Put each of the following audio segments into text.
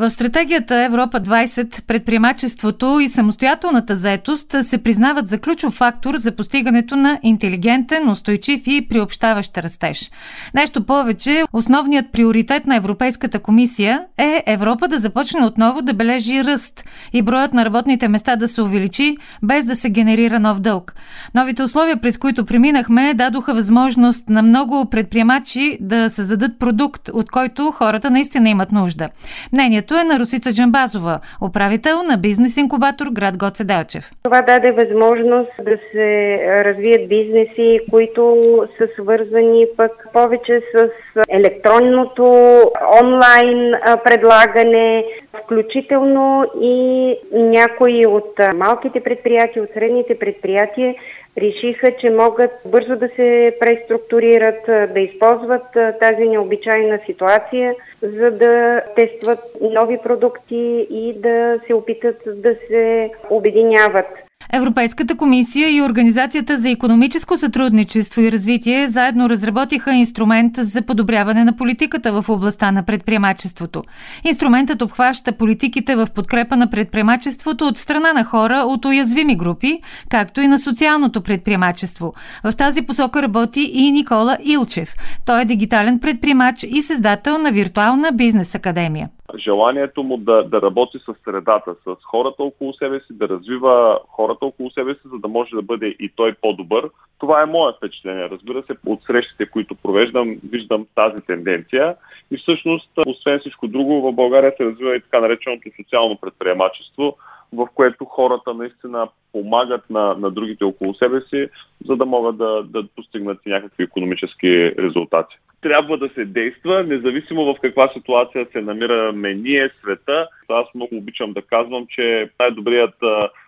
В стратегията Европа 20 предприемачеството и самостоятелната заетост се признават за ключов фактор за постигането на интелигентен, устойчив и приобщаващ растеж. Нещо повече, основният приоритет на Европейската комисия е Европа да започне отново да бележи ръст и броят на работните места да се увеличи, без да се генерира нов дълг. Новите условия, през които преминахме, дадоха възможност на много предприемачи да създадат продукт, от който хората наистина имат нужда. Мнението Мнението е на Русица Джамбазова, управител на бизнес инкубатор град Гоце Делчев. Това даде възможност да се развият бизнеси, които са свързани пък повече с електронното онлайн предлагане, включително и някои от малките предприятия, от средните предприятия решиха, че могат бързо да се преструктурират, да използват тази необичайна ситуация, за да тестват нови продукти и да се опитат да се обединяват. Европейската комисия и Организацията за економическо сътрудничество и развитие заедно разработиха инструмент за подобряване на политиката в областта на предприемачеството. Инструментът обхваща политиките в подкрепа на предприемачеството от страна на хора от уязвими групи, както и на социалното предприемачество. В тази посока работи и Никола Илчев. Той е дигитален предприемач и създател на виртуална бизнес академия желанието му да, да работи с средата, с хората около себе си, да развива хората около себе си, за да може да бъде и той по-добър. Това е мое впечатление. Разбира се, от срещите, които провеждам, виждам тази тенденция. И всъщност, освен всичко друго, в България се развива и така нареченото социално предприемачество, в което хората наистина помагат на, на другите около себе си, за да могат да, да постигнат някакви економически резултати. Трябва да се действа, независимо в каква ситуация се намираме ние, света. Аз много обичам да казвам, че най-добрият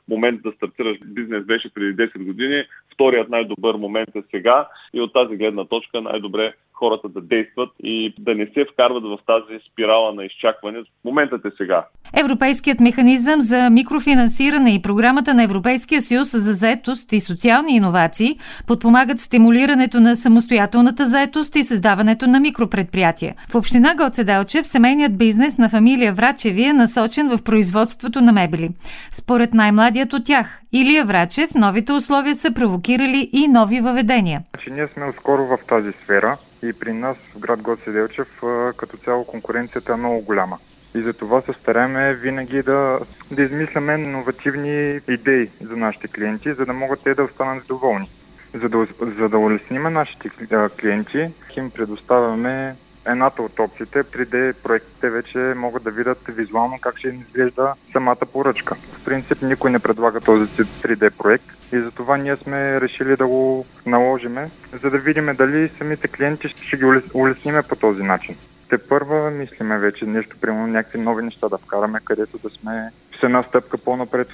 момент да стартираш бизнес беше преди 10 години, вторият най-добър момент е сега и от тази гледна точка най-добре хората да действат и да не се вкарват в тази спирала на изчакване. Моментът е сега. Европейският механизъм за микрофинансиране и програмата на Европейския съюз за заетост и социални иновации подпомагат стимулирането на самостоятелната заетост и създаването на микропредприятия. В община Гоцеделчев семейният бизнес на фамилия Врачеви е насочен в производството на мебели. Според най-младият от тях, Илия Врачев, новите условия са провокирали и нови въведения. Значи, ние сме скоро в тази сфера и при нас в град Гоце Делчев като цяло конкуренцията е много голяма. И за това се стараем винаги да, да измисляме иновативни идеи за нашите клиенти, за да могат те да останат доволни. За да, за да улесниме нашите клиенти, им предоставяме едната от опциите. 3D проектите вече могат да видят визуално как ще изглежда самата поръчка. В принцип никой не предлага този 3D проект и затова ние сме решили да го наложиме, за да видим дали самите клиенти ще ги улесниме по този начин. Те първа мислиме вече нещо, примерно някакви нови неща да вкараме, където да сме с една стъпка по-напред.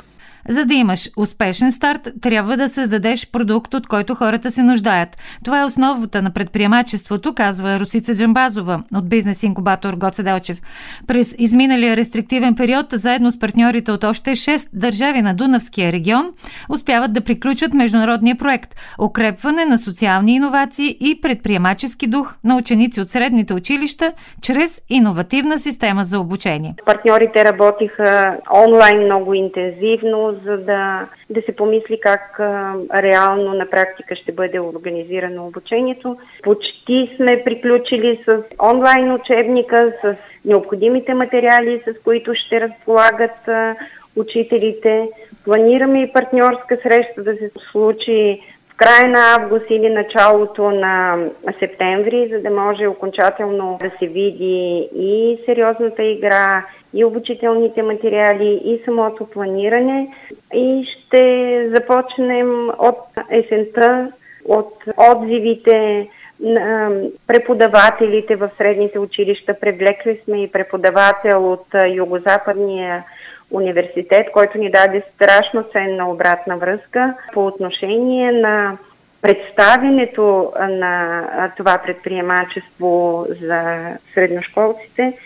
За да имаш успешен старт, трябва да създадеш продукт, от който хората се нуждаят. Това е основата на предприемачеството, казва Русица Джамбазова от бизнес инкубатор Гоце Делчев. През изминалия рестриктивен период, заедно с партньорите от още 6 държави на Дунавския регион, успяват да приключат международния проект – укрепване на социални иновации и предприемачески дух на ученици от средните училища чрез иновативна система за обучение. Партньорите работиха онлайн много интензивно, за да, да се помисли как реално на практика ще бъде организирано обучението. Почти сме приключили с онлайн учебника, с необходимите материали, с които ще разполагат учителите. Планираме и партньорска среща да се случи в края на август или началото на септември, за да може окончателно да се види и сериозната игра, и обучителните материали, и самото планиране. И ще започнем от есента, от отзивите на преподавателите в средните училища. Привлекли сме и преподавател от Югозападния университет, който ни даде страшно ценна обратна връзка по отношение на представенето на това предприемачество за средношколците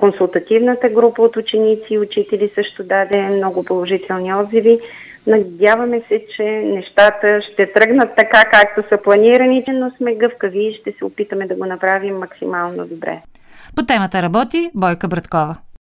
Консултативната група от ученици и учители също даде много положителни отзиви, Надяваме се, че нещата ще тръгнат така, както са планирани, но сме гъвкави и ще се опитаме да го направим максимално добре. По темата работи Бойка Браткова.